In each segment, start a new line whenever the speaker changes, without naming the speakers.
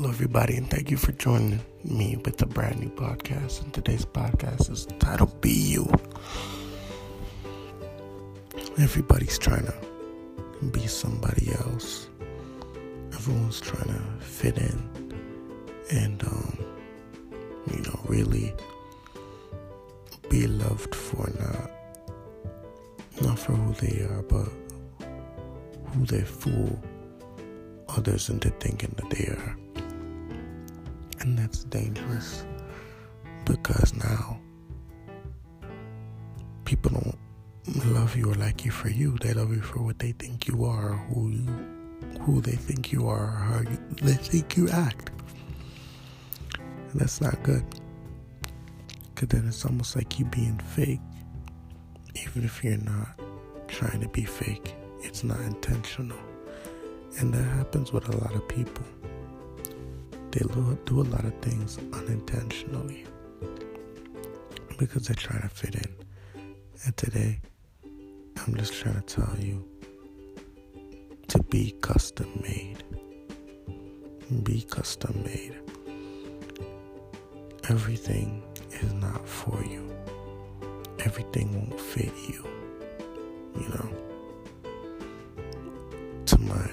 Hello, everybody, and thank you for joining me with a brand new podcast. And today's podcast is titled Be You. Everybody's trying to be somebody else, everyone's trying to fit in and, um, you know, really be loved for not, not for who they are, but who they fool others into thinking that they are. And that's dangerous because now people don't love you or like you for you. They love you for what they think you are, who you, who they think you are, how you, they think you act. And that's not good. Because then it's almost like you being fake. Even if you're not trying to be fake, it's not intentional. And that happens with a lot of people. They do a lot of things unintentionally because they're trying to fit in. And today, I'm just trying to tell you to be custom made. Be custom made. Everything is not for you. Everything won't fit you. You know? To my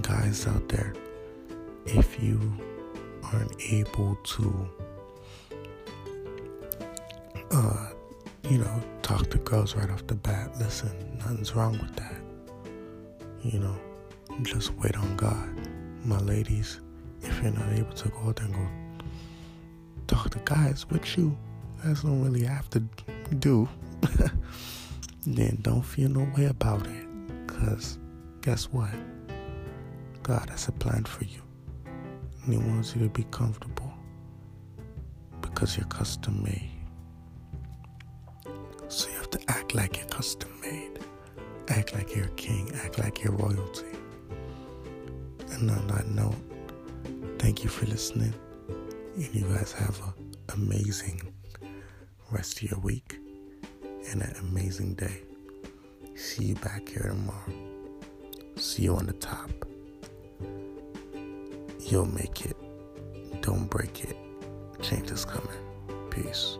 guys out there, if you aren't able to, uh, you know, talk to girls right off the bat, listen, nothing's wrong with that. You know, just wait on God. My ladies, if you're not able to go out and go talk to guys with you, guys don't really have to do, then don't feel no way about it. Because guess what? God has a plan for you. And He wants you to be comfortable because you're custom made. So you have to act like you're custom made. Act like you're king. Act like you're royalty. And on that note, thank you for listening. And you guys have an amazing rest of your week and an amazing day. See you back here tomorrow. See you on the top. You'll make it. Don't break it. Change is coming. Peace.